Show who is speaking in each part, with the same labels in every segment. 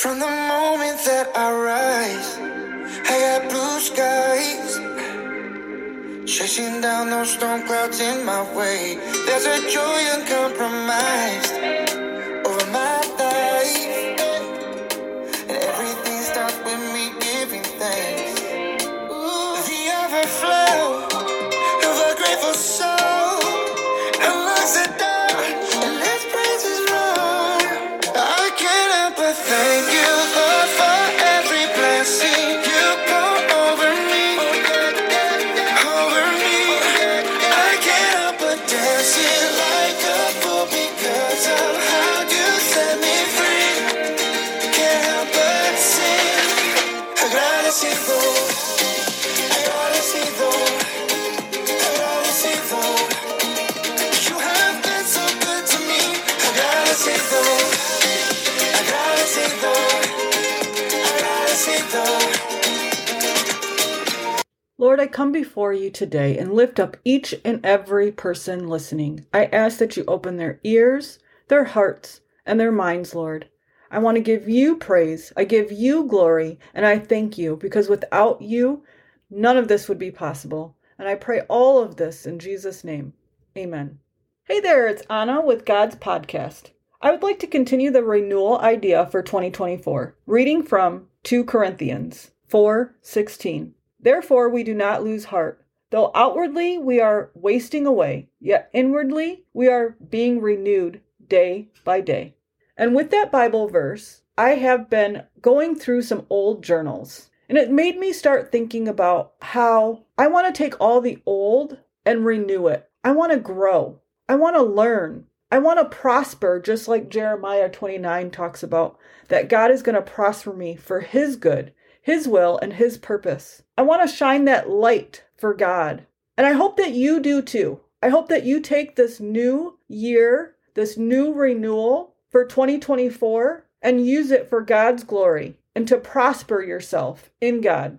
Speaker 1: From the moment that I rise, I got blue skies. Chasing down those storm clouds in my way. There's a joy uncompromised
Speaker 2: come before you today and lift up each and every person listening. I ask that you open their ears, their hearts, and their minds, Lord. I want to give you praise. I give you glory, and I thank you because without you, none of this would be possible. And I pray all of this in Jesus' name. Amen. Hey there, it's Anna with God's Podcast. I would like to continue the renewal idea for 2024, reading from 2 Corinthians 4:16. Therefore we do not lose heart. Though outwardly we are wasting away, yet inwardly we are being renewed day by day. And with that Bible verse, I have been going through some old journals. And it made me start thinking about how I want to take all the old and renew it. I want to grow. I want to learn. I want to prosper, just like Jeremiah 29 talks about, that God is going to prosper me for His good, His will, and His purpose. I want to shine that light for God. And I hope that you do too. I hope that you take this new year, this new renewal for 2024, and use it for God's glory and to prosper yourself in God.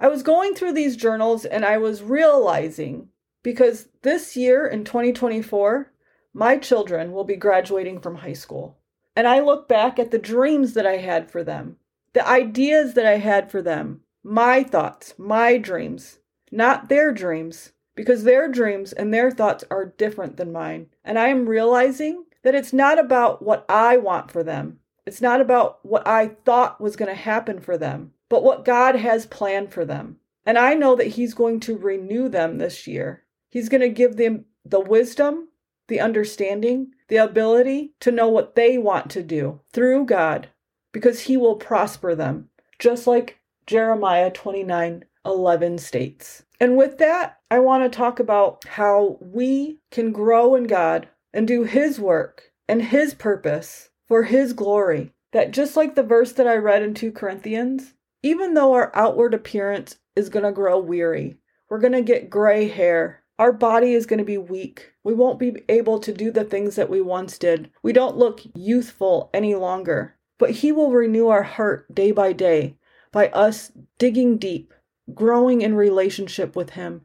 Speaker 2: I was going through these journals and I was realizing because this year in 2024, my children will be graduating from high school. And I look back at the dreams that I had for them, the ideas that I had for them, my thoughts, my dreams, not their dreams, because their dreams and their thoughts are different than mine. And I am realizing that it's not about what I want for them. It's not about what I thought was going to happen for them, but what God has planned for them. And I know that He's going to renew them this year. He's going to give them the wisdom, the understanding, the ability to know what they want to do through God, because He will prosper them, just like Jeremiah 29 11 states. And with that, I want to talk about how we can grow in God and do His work and His purpose for His glory. That just like the verse that I read in 2 Corinthians, even though our outward appearance is going to grow weary, we're going to get gray hair, our body is going to be weak. We won't be able to do the things that we once did. We don't look youthful any longer. But He will renew our heart day by day by us digging deep, growing in relationship with Him,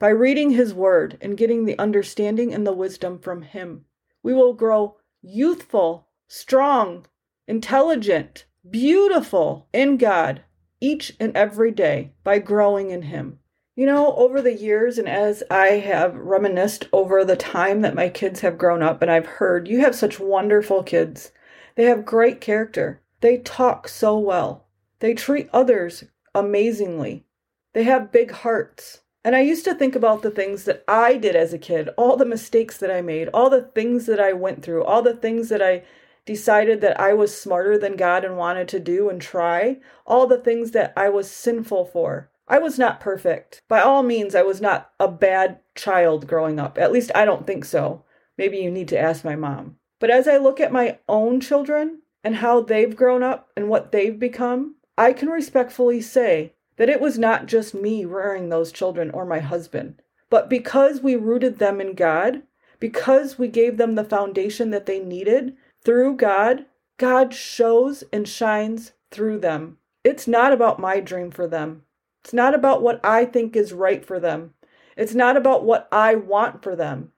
Speaker 2: by reading His Word and getting the understanding and the wisdom from Him. We will grow youthful, strong, intelligent, beautiful in God each and every day by growing in Him. You know, over the years, and as I have reminisced over the time that my kids have grown up, and I've heard you have such wonderful kids. They have great character. They talk so well. They treat others amazingly. They have big hearts. And I used to think about the things that I did as a kid, all the mistakes that I made, all the things that I went through, all the things that I decided that I was smarter than God and wanted to do and try, all the things that I was sinful for. I was not perfect. By all means, I was not a bad child growing up. At least I don't think so. Maybe you need to ask my mom. But as I look at my own children and how they've grown up and what they've become, I can respectfully say that it was not just me rearing those children or my husband, but because we rooted them in God, because we gave them the foundation that they needed through God, God shows and shines through them. It's not about my dream for them. It's not about what I think is right for them. It's not about what I want for them,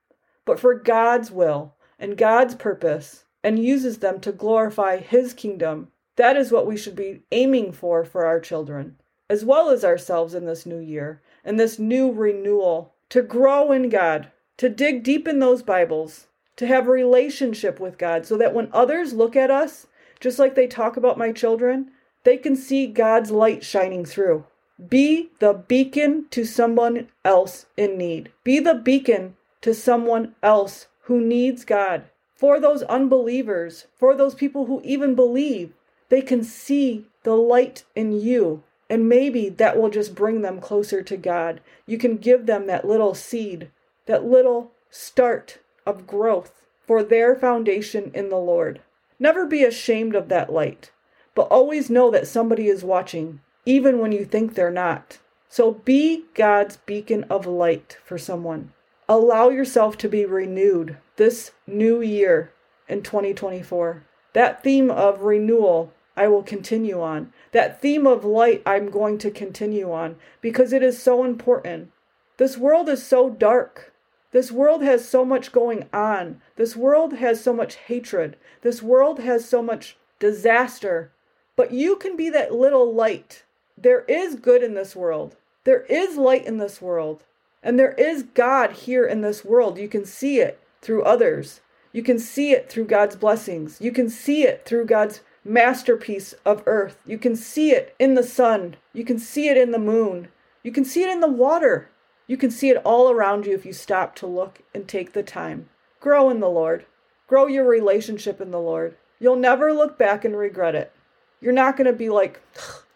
Speaker 2: but for God's will and God's purpose, and uses them to glorify His kingdom That is what we should be aiming for for our children, as well as ourselves in this new year and this new renewal to grow in God, to dig deep in those Bibles, to have a relationship with God so that when others look at us, just like they talk about my children, they can see God's light shining through. Be the beacon to someone else in need. Be the beacon to someone else who needs God. For those unbelievers, for those people who even believe, they can see the light in you. And maybe that will just bring them closer to God. You can give them that little seed, that little start of growth for their foundation in the Lord. Never be ashamed of that light, but always know that somebody is watching, even when you think they're not. So be God's beacon of light for someone. Allow yourself to be renewed this new year in 2024. That theme of renewal, I will continue on. That theme of light, I'm going to continue on because it is so important. This world is so dark. This world has so much going on. This world has so much hatred. This world has so much disaster. But you can be that little light. There is good in this world. There is light in this world. And there is God here in this world. You can see it through others. You can see it through God's blessings. You can see it through God's masterpiece of earth. You can see it in the sun. You can see it in the moon. You can see it in the water. You can see it all around you if you stop to look and take the time. Grow in the Lord. Grow your relationship in the Lord. You'll never look back and regret it. You're not going to be like,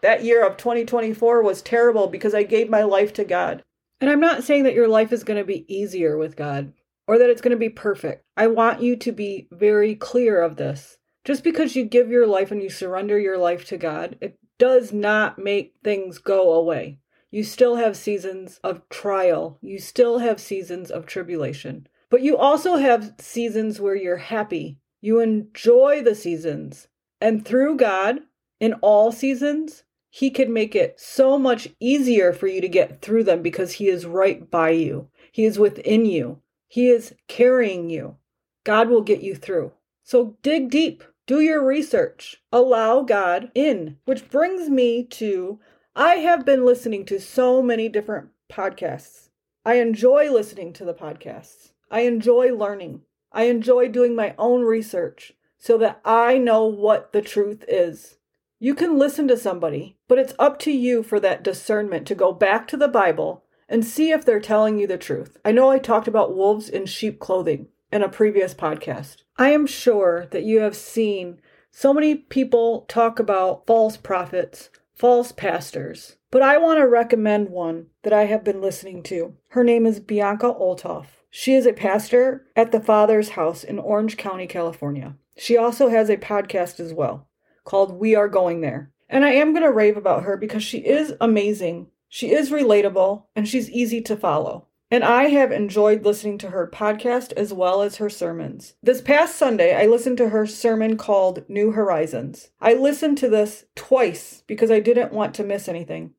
Speaker 2: that year of 2024 was terrible because I gave my life to God. And I'm not saying that your life is going to be easier with God or that it's going to be perfect. I want you to be very clear of this. Just because you give your life and you surrender your life to God, it does not make things go away. You still have seasons of trial. You still have seasons of tribulation. But you also have seasons where you're happy. You enjoy the seasons. And through God, in all seasons, He can make it so much easier for you to get through them because He is right by you. He is within you. He is carrying you. God will get you through. So dig deep. Do your research. Allow God in. Which brings me to I have been listening to so many different podcasts. I enjoy listening to the podcasts. I enjoy learning. I enjoy doing my own research so that I know what the truth is. You can listen to somebody, but it's up to you for that discernment to go back to the Bible and see if they're telling you the truth. I know I talked about wolves in sheep clothing in a previous podcast. I am sure that you have seen so many people talk about false prophets false pastors. But I want to recommend one that I have been listening to. Her name is Bianca Olthoff. She is a pastor at the Father's House in Orange County, California. She also has a podcast as well called We Are Going There. And I am going to rave about her because she is amazing. She is relatable and she's easy to follow and I have enjoyed listening to her podcast as well as her sermons. This past Sunday, I listened to her sermon called New Horizons. I listened to this twice because I didn't want to miss anything.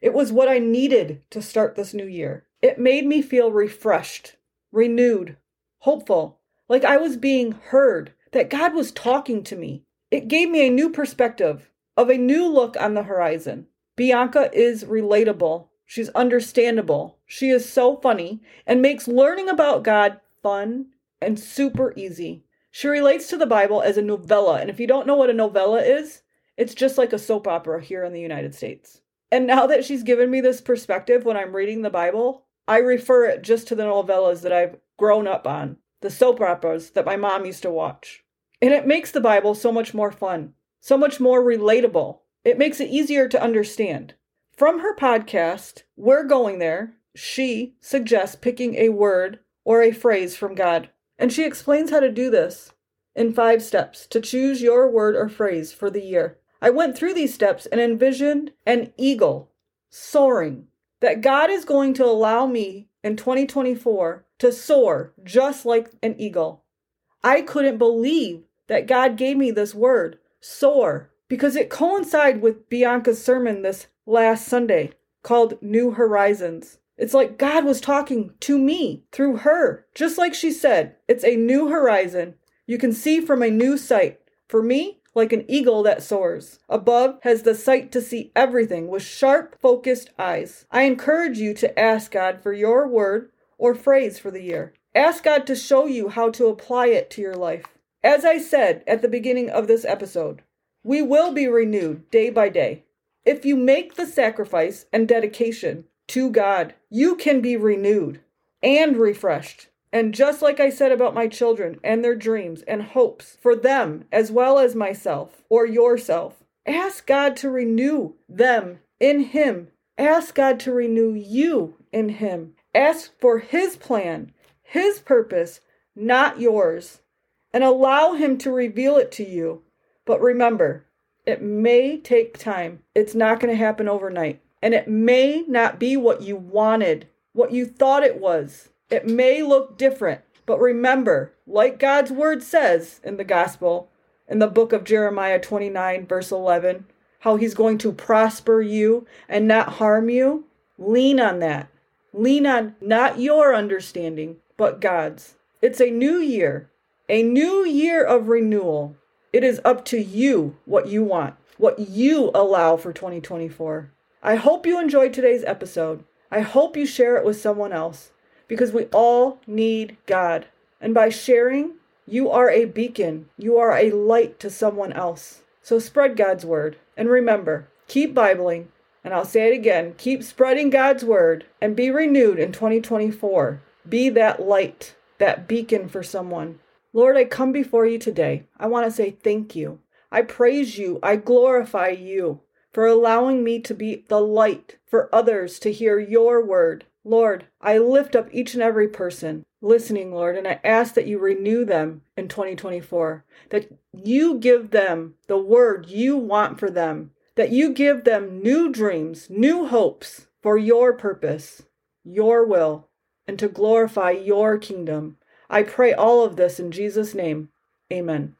Speaker 2: It was what I needed to start this new year. It made me feel refreshed, renewed, hopeful, like I was being heard, that God was talking to me. It gave me a new perspective of a new look on the horizon. Bianca is relatable She's understandable. She is so funny and makes learning about God fun and super easy. She relates to the Bible as a novella, and if you don't know what a novella is, it's just like a soap opera here in the United States. And now that she's given me this perspective when I'm reading the Bible, I refer it just to the novellas that I've grown up on, the soap operas that my mom used to watch. And it makes the Bible so much more fun, so much more relatable. It makes it easier to understand. From her podcast, We're Going There, she suggests picking a word or a phrase from God. And she explains how to do this in five steps to choose your word or phrase for the year. I went through these steps and envisioned an eagle soaring, that God is going to allow me in 2024 to soar just like an eagle. I couldn't believe that God gave me this word, soar, because it coincided with Bianca's sermon this last Sunday called New Horizons. It's like God was talking to me through her. Just like she said, it's a new horizon. You can see from a new sight. For me, like an eagle that soars. Above has the sight to see everything with sharp, focused eyes. I encourage you to ask God for your word or phrase for the year. Ask God to show you how to apply it to your life. As I said at the beginning of this episode, we will be renewed day by day. If you make the sacrifice and dedication to God, you can be renewed and refreshed. And just like I said about my children and their dreams and hopes for them as well as myself or yourself, ask God to renew them in Him. Ask God to renew you in Him. Ask for His plan, His purpose, not yours, and allow Him to reveal it to you. But remember, it may take time. It's not going to happen overnight. And it may not be what you wanted, what you thought it was. It may look different. But remember, like God's word says in the gospel, in the book of Jeremiah 29, verse 11, how he's going to prosper you and not harm you. Lean on that. Lean on not your understanding, but God's. It's a new year, a new year of renewal. It is up to you what you want, what you allow for 2024. I hope you enjoyed today's episode. I hope you share it with someone else because we all need God. And by sharing, you are a beacon, you are a light to someone else. So spread God's word. And remember, keep Bibling. And I'll say it again keep spreading God's word and be renewed in 2024. Be that light, that beacon for someone. Lord, I come before you today. I want to say thank you. I praise you. I glorify you for allowing me to be the light for others to hear your word. Lord, I lift up each and every person listening, Lord, and I ask that you renew them in 2024, that you give them the word you want for them, that you give them new dreams, new hopes for your purpose, your will, and to glorify your kingdom. I pray all of this in Jesus' name. Amen.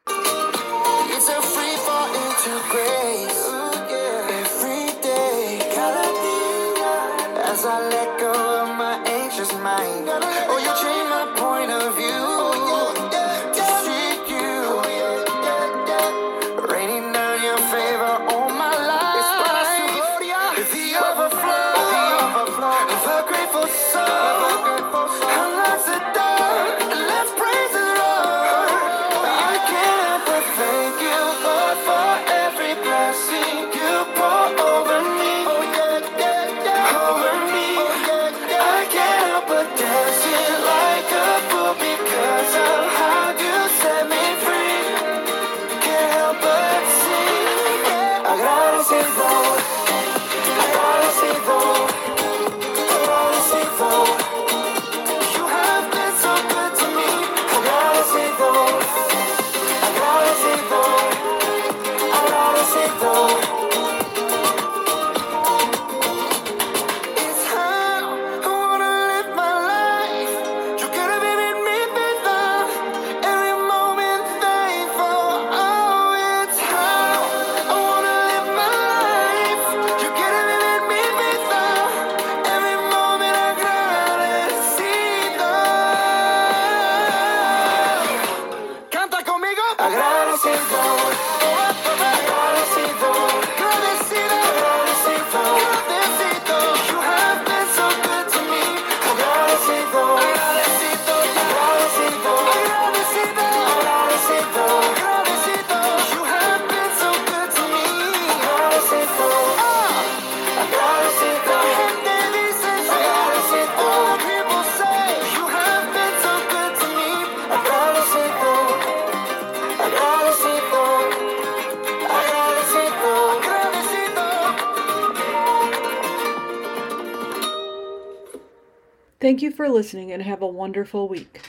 Speaker 2: Thank you for listening and have a wonderful week.